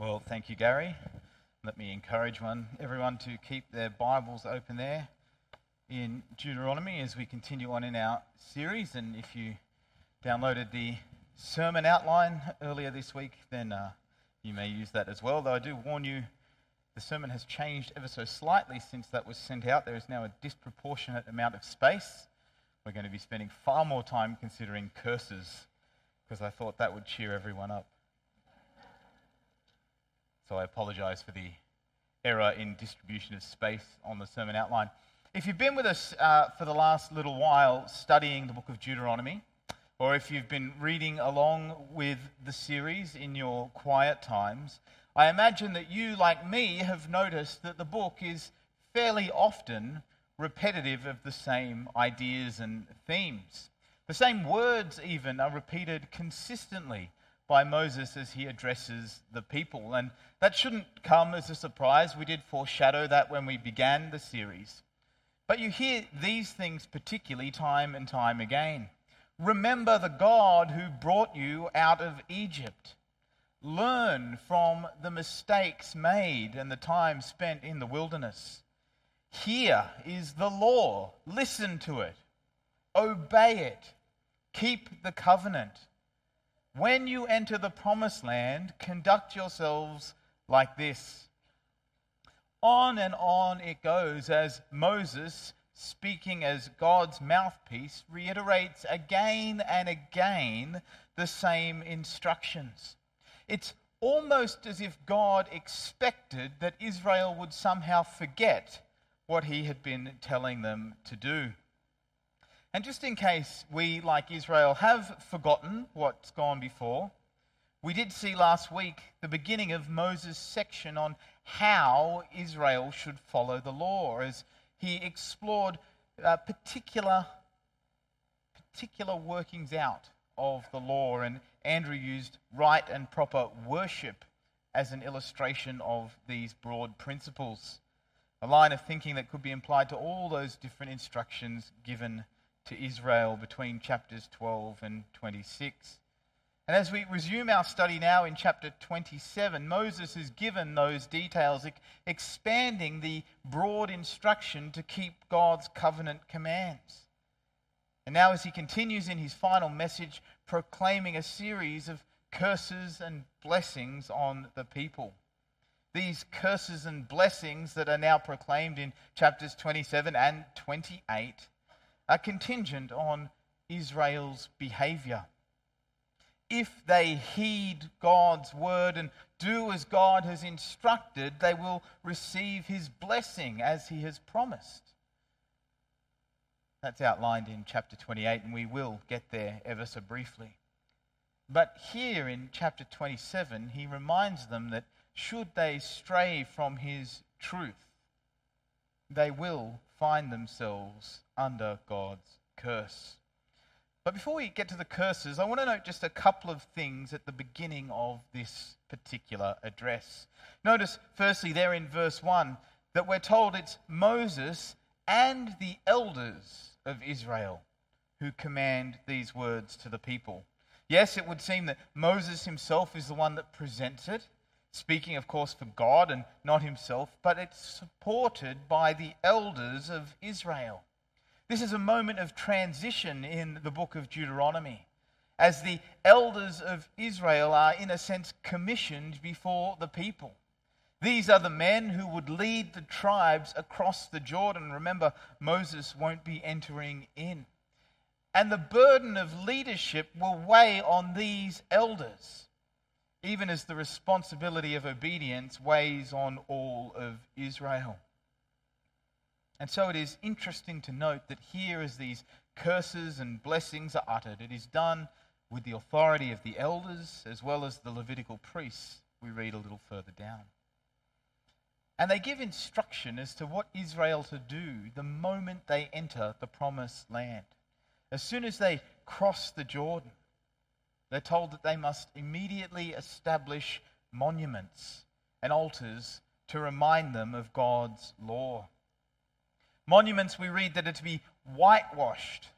Well, thank you, Gary. Let me encourage one, everyone to keep their Bibles open there in Deuteronomy as we continue on in our series. And if you downloaded the sermon outline earlier this week, then uh, you may use that as well. Though I do warn you, the sermon has changed ever so slightly since that was sent out. There is now a disproportionate amount of space. We're going to be spending far more time considering curses because I thought that would cheer everyone up. So I apologize for the error in distribution of space on the sermon outline. If you've been with us uh, for the last little while studying the book of Deuteronomy, or if you've been reading along with the series in your quiet times, I imagine that you, like me, have noticed that the book is fairly often repetitive of the same ideas and themes. The same words, even, are repeated consistently by Moses as he addresses the people. And that shouldn't come as a surprise. We did foreshadow that when we began the series. But you hear these things particularly time and time again. Remember the God who brought you out of Egypt. Learn from the mistakes made and the time spent in the wilderness. Here is the law. Listen to it. Obey it. Keep the covenant. When you enter the promised land, conduct yourselves like this. On and on it goes as Moses, speaking as God's mouthpiece, reiterates again and again the same instructions. It's almost as if God expected that Israel would somehow forget what he had been telling them to do. And just in case we, like Israel, have forgotten what's gone before, we did see last week the beginning of Moses' section on how Israel should follow the law as he explored uh, particular, particular workings out of the law. And Andrew used right and proper worship as an illustration of these broad principles. A line of thinking that could be implied to all those different instructions given to Israel between chapters 12 and 26. And as we resume our study now in chapter 27, Moses is given those details, expanding the broad instruction to keep God's covenant commands. And now, as he continues in his final message, proclaiming a series of curses and blessings on the people. These curses and blessings that are now proclaimed in chapters 27 and 28 are contingent on Israel's behavior. If they heed God's word and do as God has instructed, they will receive his blessing as he has promised. That's outlined in chapter 28, and we will get there ever so briefly. But here in chapter 27, he reminds them that should they stray from his truth, they will find themselves under God's curse. But before we get to the curses, I want to note just a couple of things at the beginning of this particular address. Notice, firstly, there in verse 1, that we're told it's Moses and the elders of Israel who command these words to the people. Yes, it would seem that Moses himself is the one that presents it, speaking, of course, for God and not himself, but it's supported by the elders of Israel. This is a moment of transition in the book of Deuteronomy, as the elders of Israel are, in a sense, commissioned before the people. These are the men who would lead the tribes across the Jordan. Remember, Moses won't be entering in. And the burden of leadership will weigh on these elders even as the responsibility of obedience weighs on all of Israel. And so it is interesting to note that here, as these curses and blessings are uttered, it is done with the authority of the elders as well as the Levitical priests, we read a little further down. And they give instruction as to what Israel to do the moment they enter the promised land. As soon as they cross the Jordan, they're told that they must immediately establish monuments and altars to remind them of God's law. Monuments, we read that are to be whitewashed,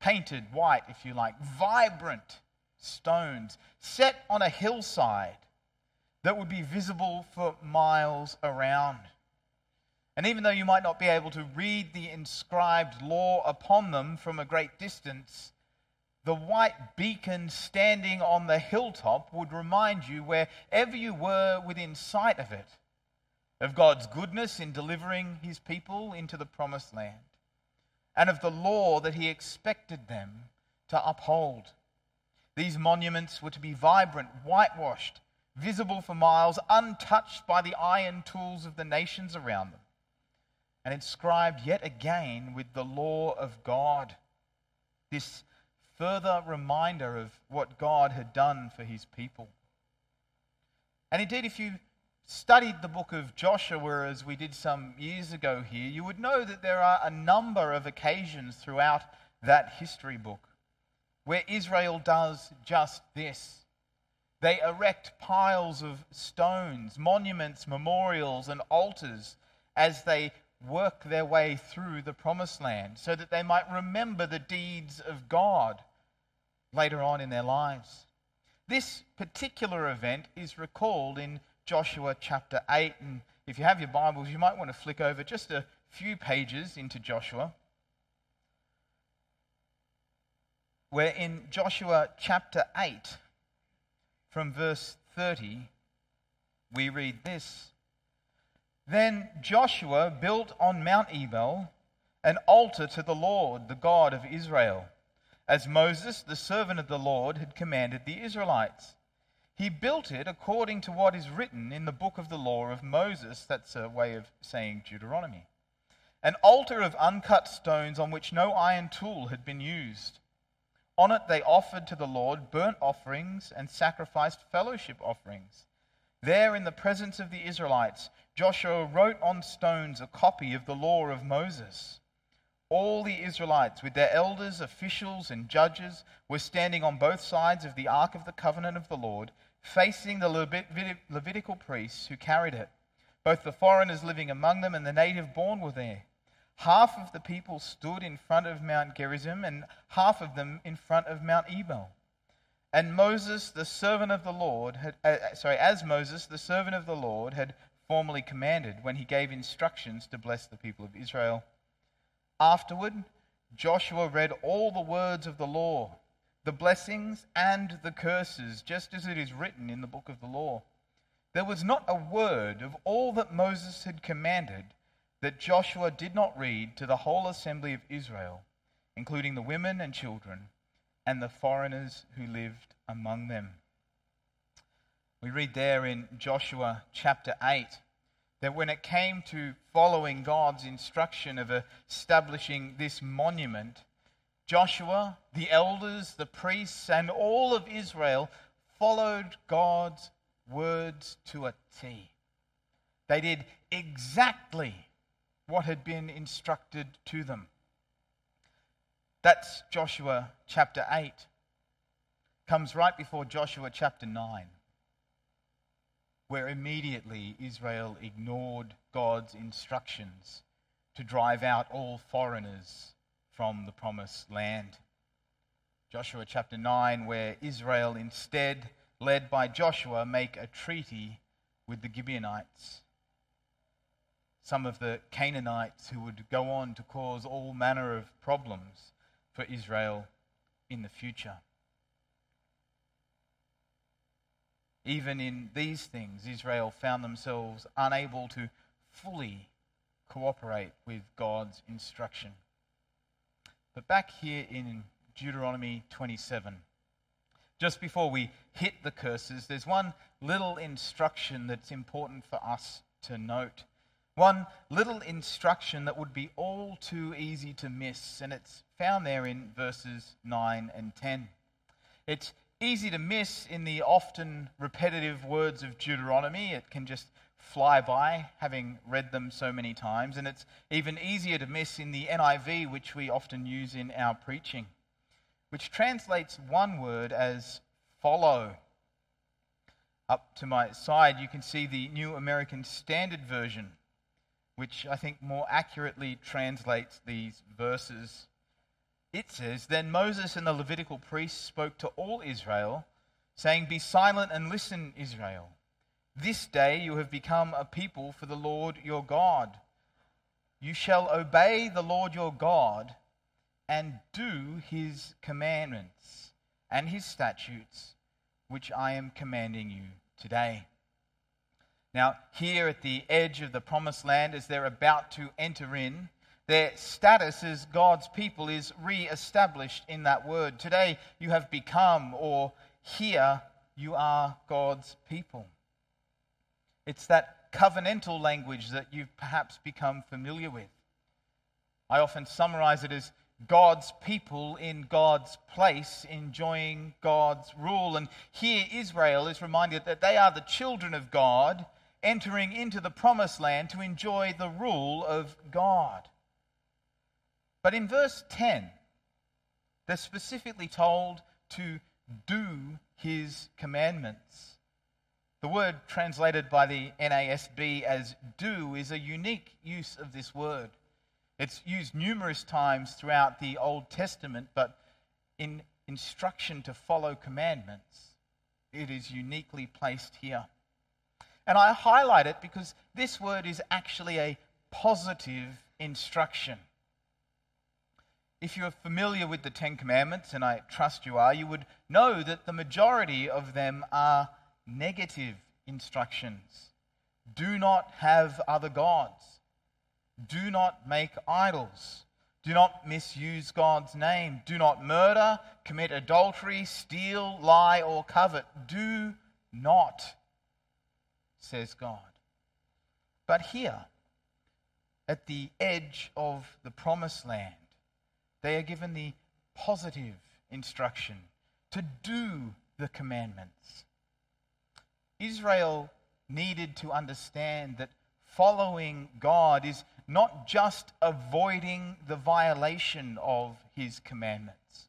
painted white, if you like, vibrant stones set on a hillside. that would be visible for miles around. And even though you might not be able to read the inscribed law upon them from a great distance, the white beacon standing on the hilltop would remind you, wherever you were within sight of it, of God's goodness in delivering his people into the promised land, and of the law that he expected them to uphold. These monuments were to be vibrant, whitewashed, visible for miles, untouched by the iron tools of the nations around them, and inscribed yet again with the law of God. This further reminder of what God had done for his people. And indeed, if you studied the book of Joshua as we did some years ago here, you would know that there are a number of occasions throughout that history book where Israel does just this. They erect piles of stones, monuments, memorials, and altars as they work their way through the promised land so that they might remember the deeds of God later on in their lives. This particular event is recalled in Joshua chapter 8. And if you have your Bibles, you might want to flick over just a few pages into Joshua. Where in Joshua chapter 8, from verse 30, we read this then Joshua built on Mount Ebal an altar to the Lord, the God of Israel, as Moses, the servant of the Lord, had commanded the Israelites. He built it according to what is written in the book of the law of Moses. That's a way of saying Deuteronomy. An altar of uncut stones on which no iron tool had been used. On it they offered to the Lord burnt offerings and sacrificed fellowship offerings. There, in the presence of the Israelites, Joshua wrote on stones a copy of the law of Moses. All the Israelites, with their elders, officials, and judges, were standing on both sides of the ark of the covenant of the Lord, facing the Levitical priests who carried it. Both the foreigners living among them and the native born were there. Half of the people stood in front of Mount Gerizim, and half of them in front of Mount Ebal. And Moses, the servant of the Lord, had, uh, uh, sorry, as Moses, the servant of the Lord, had formerly commanded when he gave instructions to bless the people of Israel. Afterward, Joshua read all the words of the law, the blessings and the curses, just as it is written in the book of the law. There was not a word of all that Moses had commanded that Joshua did not read to the whole assembly of Israel, including the women and children and the foreigners who lived among them. We read there in Joshua chapter 8 that when it came to following God's instruction of establishing this monument, Joshua, the elders, the priests, and all of Israel followed God's words to a T. They did exactly what had been instructed to them. That's Joshua chapter 8. Comes right before Joshua chapter 9, where immediately Israel ignored God's instructions to drive out all foreigners from the promised land. Joshua chapter 9, where Israel instead, led by Joshua, make a treaty with the Gibeonites. Some of the Canaanites who would go on to cause all manner of problems for Israel in the future. Even in these things, Israel found themselves unable to fully cooperate with God's instruction. But back here in Deuteronomy 27, just before we hit the curses, there's one little instruction that's important for us to note. One little instruction that would be all too easy to miss, and it's found there in verses 9 and 10. It's easy to miss in the often repetitive words of Deuteronomy. It can just fly by, having read them so many times, and it's even easier to miss in the NIV, which we often use in our preaching, which translates one word as follow. Up to my side, you can see the New American Standard Version which I think more accurately translates these verses. It says, Then Moses and the Levitical priests spoke to all Israel, saying, Be silent and listen, Israel. This day you have become a people for the Lord your God. You shall obey the Lord your God and do his commandments and his statutes, which I am commanding you today. Now, here at the edge of the promised land, as they're about to enter in, their status as God's people is re established in that word. Today, you have become, or here, you are God's people. It's that covenantal language that you've perhaps become familiar with. I often summarize it as God's people in God's place, enjoying God's rule. And here Israel is reminded that they are the children of God, entering into the promised land to enjoy the rule of God. But in verse 10, they're specifically told to do his commandments. The word translated by the NASB as do is a unique use of this word. It's used numerous times throughout the Old Testament, but in instruction to follow commandments, it is uniquely placed here. And I highlight it because this word is actually a positive instruction. If you're familiar with the Ten Commandments, and I trust you are, you would know that the majority of them are negative instructions. Do not have other gods. Do not make idols. Do not misuse God's name. Do not murder, commit adultery, steal, lie, or covet. Do not, says God. But here, at the edge of the promised land, they are given the positive instruction to do the commandments. Israel needed to understand that following God is not just avoiding the violation of his commandments,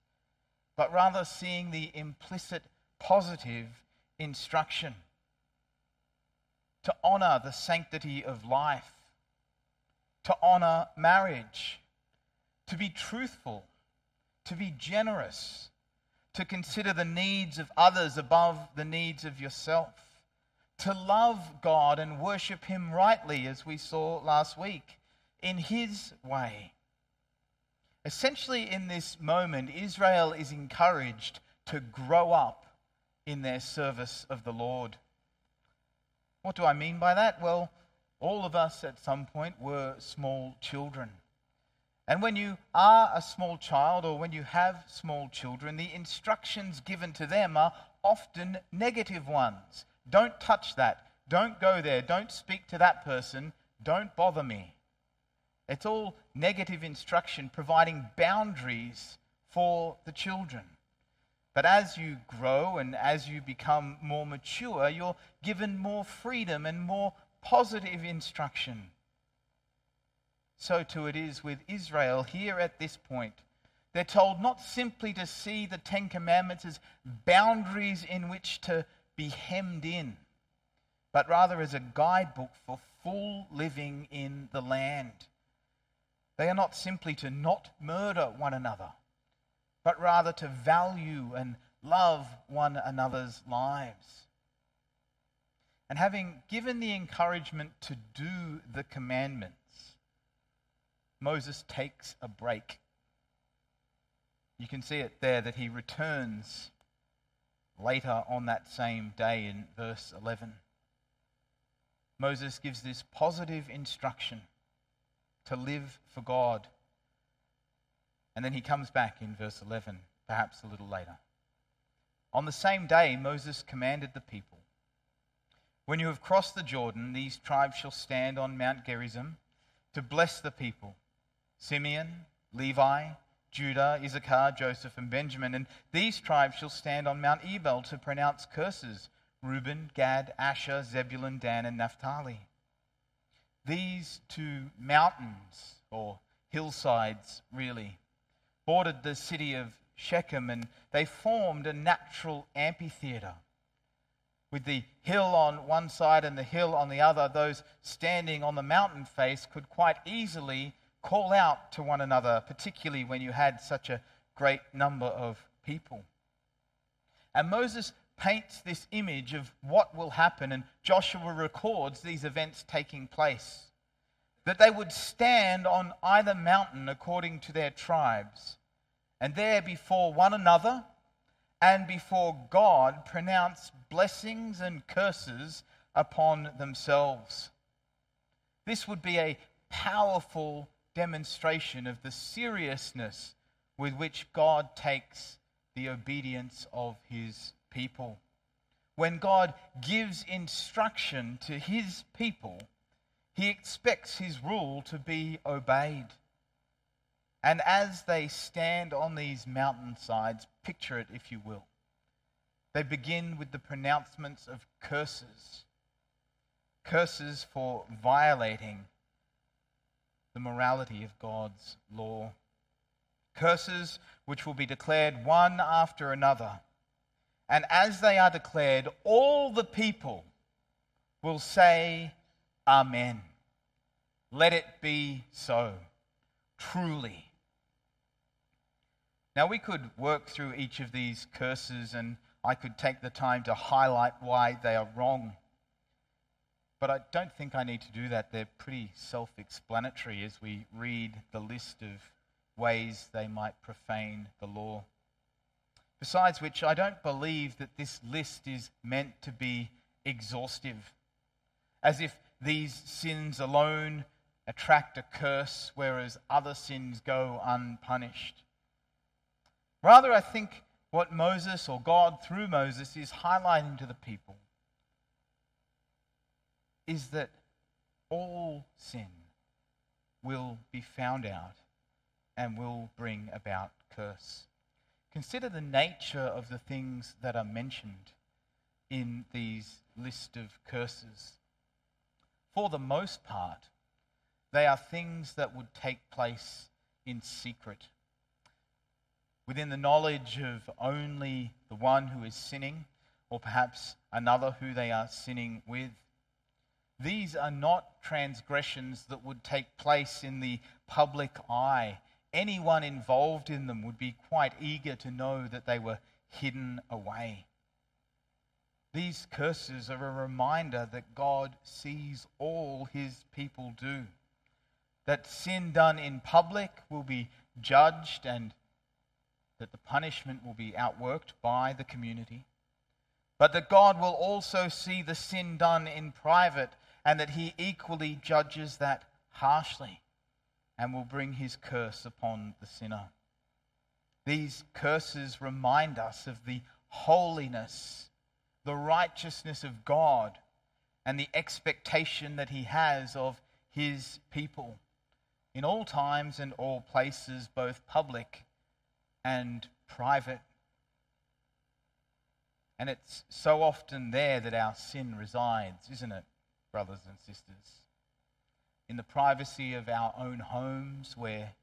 but rather seeing the implicit positive instruction to honor the sanctity of life, to honor marriage, to be truthful, to be generous, to consider the needs of others above the needs of yourself to love God and worship Him rightly, as we saw last week, in His way. Essentially, in this moment, Israel is encouraged to grow up in their service of the Lord. What do I mean by that? Well, all of us at some point were small children. And when you are a small child or when you have small children, the instructions given to them are often negative ones. Don't touch that. Don't go there. Don't speak to that person. Don't bother me. It's all negative instruction, providing boundaries for the children. But as you grow and as you become more mature, you're given more freedom and more positive instruction. So too it is with Israel here at this point. They're told not simply to see the Ten Commandments as boundaries in which to be hemmed in, but rather as a guidebook for full living in the land. They are not simply to not murder one another, but rather to value and love one another's lives. And having given the encouragement to do the commandments, Moses takes a break. You can see it there that he returns later on that same day in verse 11. Moses gives this positive instruction to live for God. And then he comes back in verse 11, perhaps a little later. On the same day, Moses commanded the people When you have crossed the Jordan, these tribes shall stand on Mount Gerizim to bless the people Simeon, Levi, Judah, Issachar, Joseph, and Benjamin. And these tribes shall stand on Mount Ebal to pronounce curses Reuben, Gad, Asher, Zebulun, Dan, and Naphtali. These two mountains, or hillsides really, bordered the city of Shechem, and they formed a natural amphitheater. With the hill on one side and the hill on the other, those standing on the mountain face could quite easily call out to one another, particularly when you had such a great number of people. And Moses paints this image of what will happen, and Joshua records these events taking place. That they would stand on either mountain according to their tribes, and there before one another and before God pronounce blessings and curses upon themselves. This would be a powerful demonstration of the seriousness with which God takes the obedience of his people. When God gives instruction to his people, he expects his rule to be obeyed. And as they stand on these mountainsides, picture it if you will, they begin with the pronouncements of curses curses for violating the morality of God's law. Curses which will be declared one after another. And as they are declared, all the people will say, Amen. Let it be so, truly. Now, we could work through each of these curses, and I could take the time to highlight why they are wrong. But I don't think I need to do that. They're pretty self explanatory as we read the list of ways they might profane the law. Besides which, I don't believe that this list is meant to be exhaustive, as if these sins alone attract a curse, whereas other sins go unpunished. Rather, I think what Moses or God through Moses is highlighting to the people is that all sin will be found out and will bring about curse. Consider the nature of the things that are mentioned in these list of curses. For the most part, they are things that would take place in secret, within the knowledge of only the one who is sinning, or perhaps another who they are sinning with. These are not transgressions that would take place in the public eye anyone involved in them would be quite eager to know that they were hidden away. These curses are a reminder that God sees all his people do, that sin done in public will be judged and that the punishment will be outworked by the community, but that God will also see the sin done in private and that he equally judges that harshly and will bring his curse upon the sinner. These curses remind us of the holiness, the righteousness of God, and the expectation that he has of his people in all times and all places, both public and private. And it's so often there that our sin resides, isn't it, brothers and sisters? in the privacy of our own homes where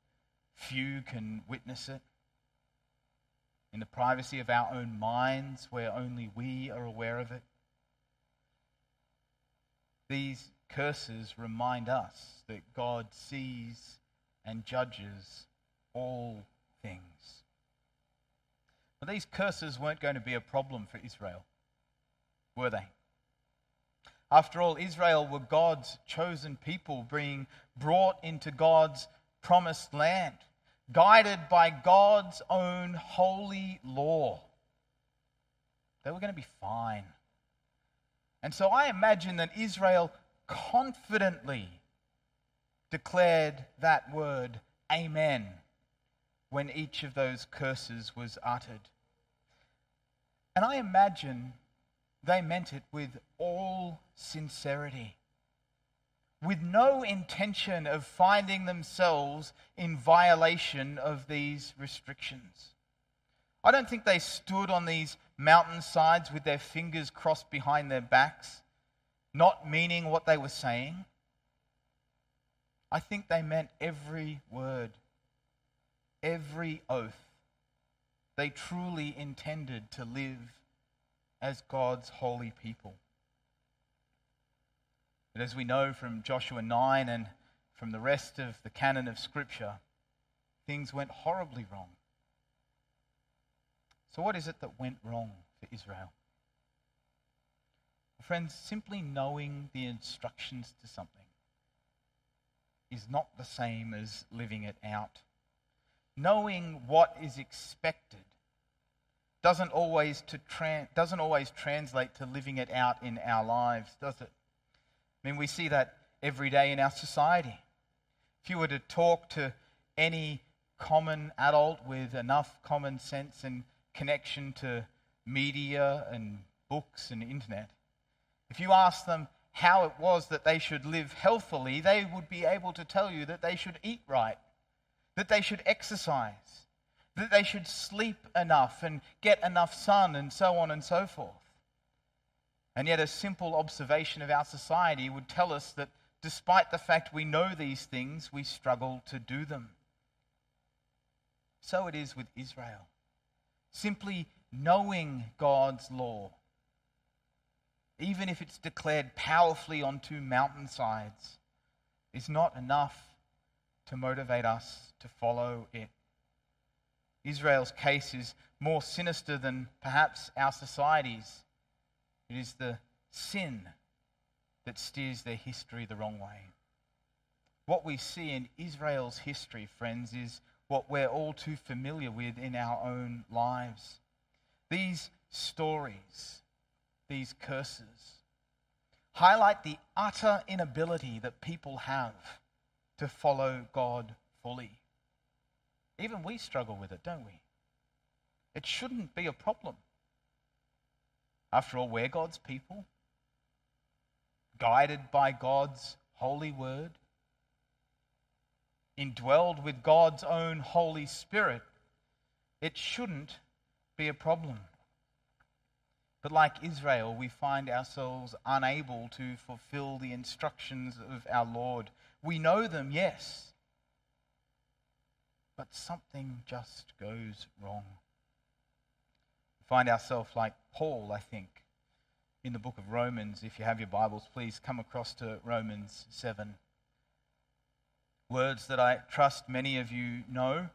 few can witness it, in the privacy of our own minds where only we are aware of it. These curses remind us that God sees and judges all things. But these curses weren't going to be a problem for Israel, were they? After all, Israel were God's chosen people being brought into God's promised land, guided by God's own holy law. They were going to be fine. And so I imagine that Israel confidently declared that word, Amen, when each of those curses was uttered. And I imagine they meant it with all sincerity, with no intention of finding themselves in violation of these restrictions. I don't think they stood on these mountainsides with their fingers crossed behind their backs, not meaning what they were saying. I think they meant every word, every oath. They truly intended to live as God's holy people. But as we know from Joshua 9 and from the rest of the canon of Scripture, things went horribly wrong. So, what is it that went wrong for Israel? Friends, simply knowing the instructions to something is not the same as living it out. Knowing what is expected doesn't always, to tra- doesn't always translate to living it out in our lives, does it? I mean, we see that every day in our society. If you were to talk to any common adult with enough common sense and connection to media and books and internet, if you ask them how it was that they should live healthily, they would be able to tell you that they should eat right, that they should exercise, that they should sleep enough and get enough sun, and so on and so forth. And yet, a simple observation of our society would tell us that despite the fact we know these things, we struggle to do them. So it is with Israel. Simply knowing God's law, even if it's declared powerfully on two mountainsides, is not enough to motivate us to follow it. Israel's case is more sinister than perhaps our society's. It is the sin that steers their history the wrong way. What we see in Israel's history, friends, is what we're all too familiar with in our own lives. These stories, these curses, highlight the utter inability that people have to follow God fully. Even we struggle with it, don't we? It shouldn't be a problem. After all, we're God's people, guided by God's holy word, indwelled with God's own Holy Spirit. It shouldn't be a problem. But like Israel, we find ourselves unable to fulfill the instructions of our Lord. We know them, yes, but something just goes wrong. We find ourselves like Paul, I think, in the book of Romans. If you have your Bibles, please come across to Romans 7. Words that I trust many of you know.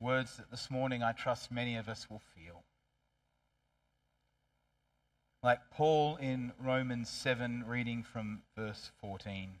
Words that this morning I trust many of us will feel. Like Paul in Romans 7, reading from verse 14.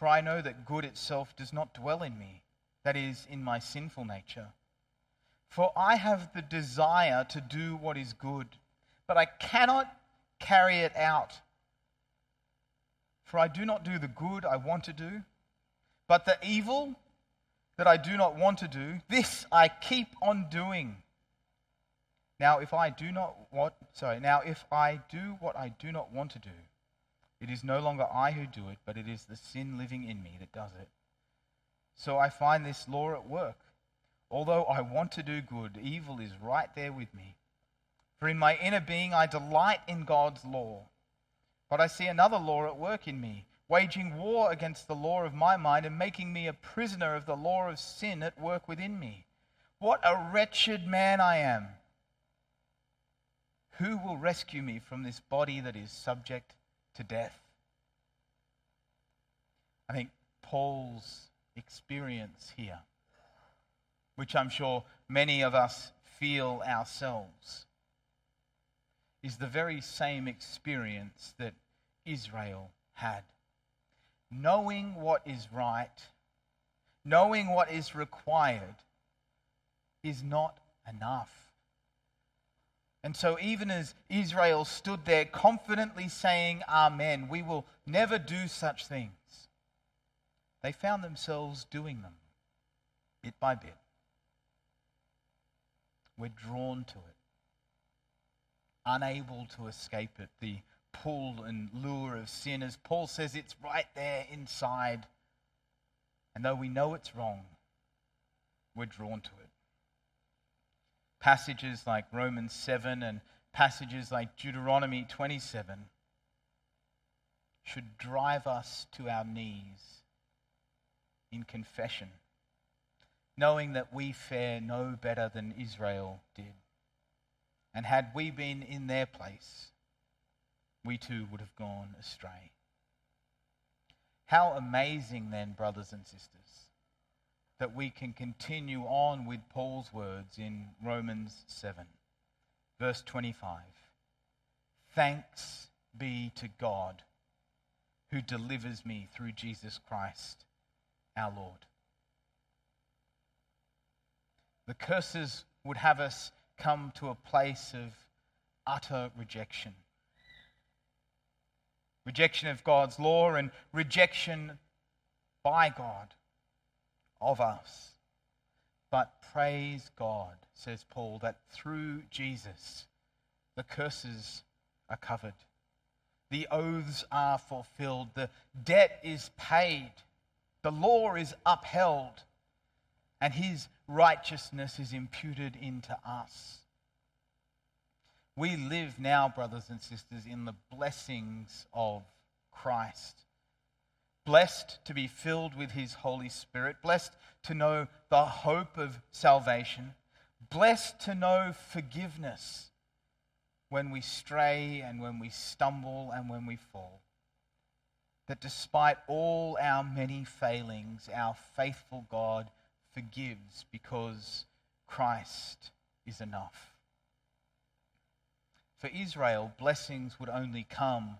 For I know that good itself does not dwell in me, that is, in my sinful nature. For I have the desire to do what is good, but I cannot carry it out. For I do not do the good I want to do, but the evil that I do not want to do, this I keep on doing. Now, if I do not what, sorry, now if I do what I do not want to do, it is no longer I who do it, but it is the sin living in me that does it. So I find this law at work. Although I want to do good, evil is right there with me. For in my inner being I delight in God's law. But I see another law at work in me, waging war against the law of my mind and making me a prisoner of the law of sin at work within me. What a wretched man I am! Who will rescue me from this body that is subject to death? I think Paul's experience here, which I'm sure many of us feel ourselves, is the very same experience that Israel had. Knowing what is right, knowing what is required, is not enough. And so, even as Israel stood there confidently saying, Amen, we will never do such things, they found themselves doing them bit by bit. We're drawn to it, unable to escape it. The pull and lure of sin, as Paul says, it's right there inside. And though we know it's wrong, we're drawn to it. Passages like Romans 7 and passages like Deuteronomy 27 should drive us to our knees in confession, knowing that we fare no better than Israel did. And had we been in their place, we too would have gone astray. How amazing, then, brothers and sisters, that we can continue on with Paul's words in Romans 7, verse 25. Thanks be to God who delivers me through Jesus Christ our Lord. The curses would have us come to a place of utter rejection rejection of God's law and rejection by God of us. But praise God, says Paul, that through Jesus the curses are covered, the oaths are fulfilled, the debt is paid, the law is upheld, and his righteousness is imputed into us. We live now, brothers and sisters, in the blessings of Christ. Blessed to be filled with his Holy Spirit, blessed to know the hope of salvation, blessed to know forgiveness when we stray and when we stumble and when we fall. That despite all our many failings, our faithful God forgives because Christ is enough. For Israel, blessings would only come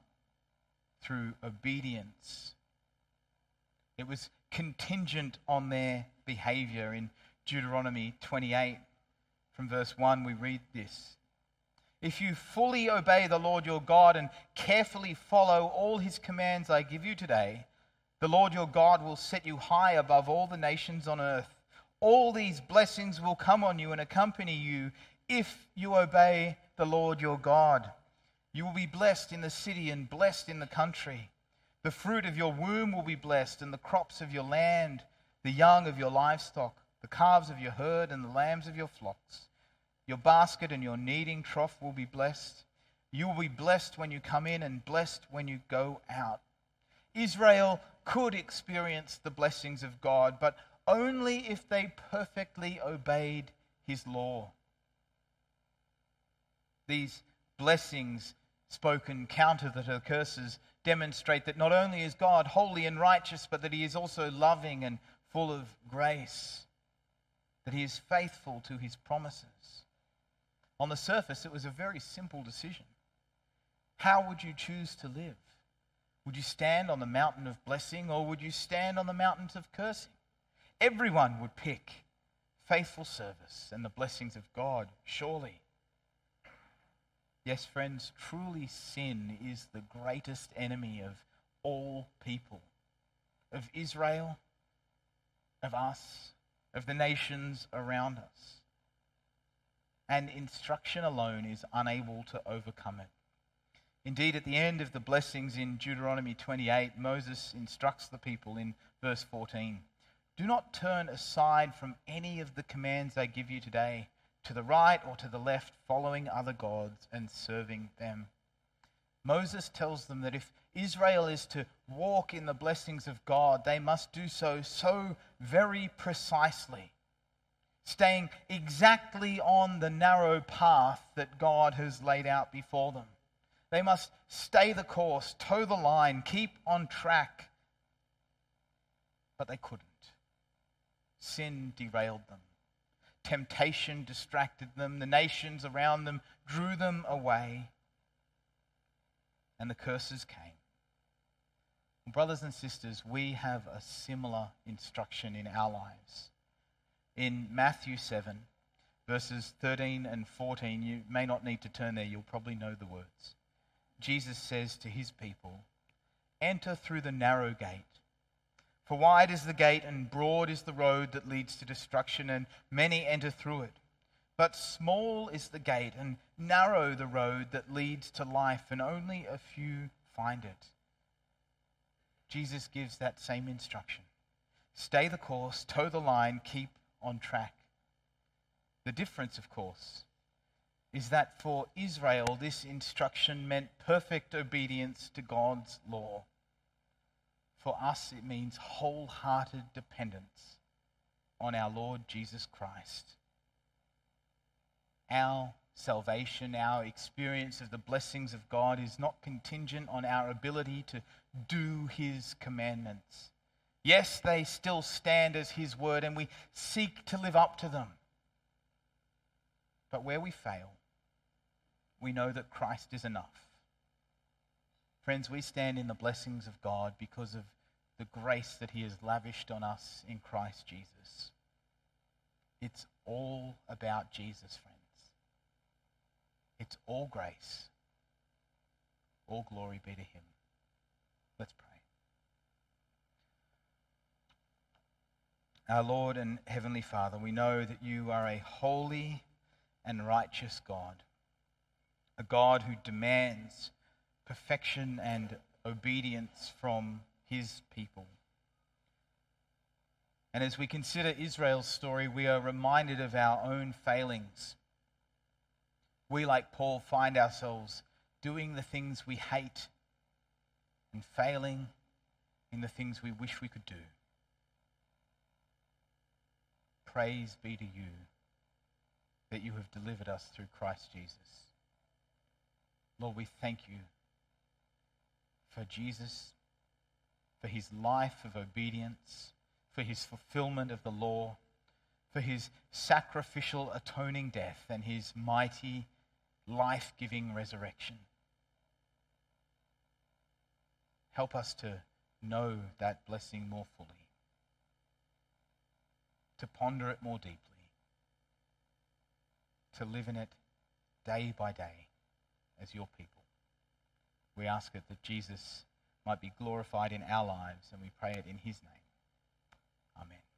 through obedience. It was contingent on their behavior. In Deuteronomy 28, from verse 1, we read this If you fully obey the Lord your God and carefully follow all his commands I give you today, the Lord your God will set you high above all the nations on earth. All these blessings will come on you and accompany you if you obey the Lord your God. You will be blessed in the city and blessed in the country. The fruit of your womb will be blessed, and the crops of your land, the young of your livestock, the calves of your herd, and the lambs of your flocks. Your basket and your kneading trough will be blessed. You will be blessed when you come in and blessed when you go out. Israel could experience the blessings of God, but only if they perfectly obeyed his law. These blessings spoken counter the curses demonstrate that not only is God holy and righteous, but that he is also loving and full of grace, that he is faithful to his promises. On the surface, it was a very simple decision. How would you choose to live? Would you stand on the mountain of blessing or would you stand on the mountains of cursing? Everyone would pick faithful service and the blessings of God, surely. Yes, friends, truly sin is the greatest enemy of all people, of Israel, of us, of the nations around us. And instruction alone is unable to overcome it. Indeed, at the end of the blessings in Deuteronomy 28, Moses instructs the people in verse 14 Do not turn aside from any of the commands I give you today to the right or to the left, following other gods and serving them. Moses tells them that if Israel is to walk in the blessings of God, they must do so so very precisely, staying exactly on the narrow path that God has laid out before them. They must stay the course, toe the line, keep on track. But they couldn't. Sin derailed them. Temptation distracted them. The nations around them drew them away. And the curses came. Brothers and sisters, we have a similar instruction in our lives. In Matthew 7, verses 13 and 14, you may not need to turn there, you'll probably know the words. Jesus says to his people, Enter through the narrow gate. For wide is the gate and broad is the road that leads to destruction, and many enter through it. But small is the gate and narrow the road that leads to life, and only a few find it. Jesus gives that same instruction stay the course, toe the line, keep on track. The difference, of course, is that for Israel, this instruction meant perfect obedience to God's law. For us, it means wholehearted dependence on our Lord Jesus Christ. Our salvation, our experience of the blessings of God is not contingent on our ability to do His commandments. Yes, they still stand as His word, and we seek to live up to them. But where we fail, we know that Christ is enough. Friends, we stand in the blessings of God because of the grace that He has lavished on us in Christ Jesus. It's all about Jesus, friends. It's all grace. All glory be to Him. Let's pray. Our Lord and Heavenly Father, we know that you are a holy and righteous God, a God who demands perfection and obedience from his people. And as we consider Israel's story, we are reminded of our own failings. We, like Paul, find ourselves doing the things we hate and failing in the things we wish we could do. Praise be to you that you have delivered us through Christ Jesus. Lord, we thank you for Jesus, for his life of obedience, for his fulfillment of the law, for his sacrificial atoning death, and his mighty, life giving resurrection. Help us to know that blessing more fully, to ponder it more deeply to live in it day by day as your people. We ask it that Jesus might be glorified in our lives, and we pray it in his name. Amen.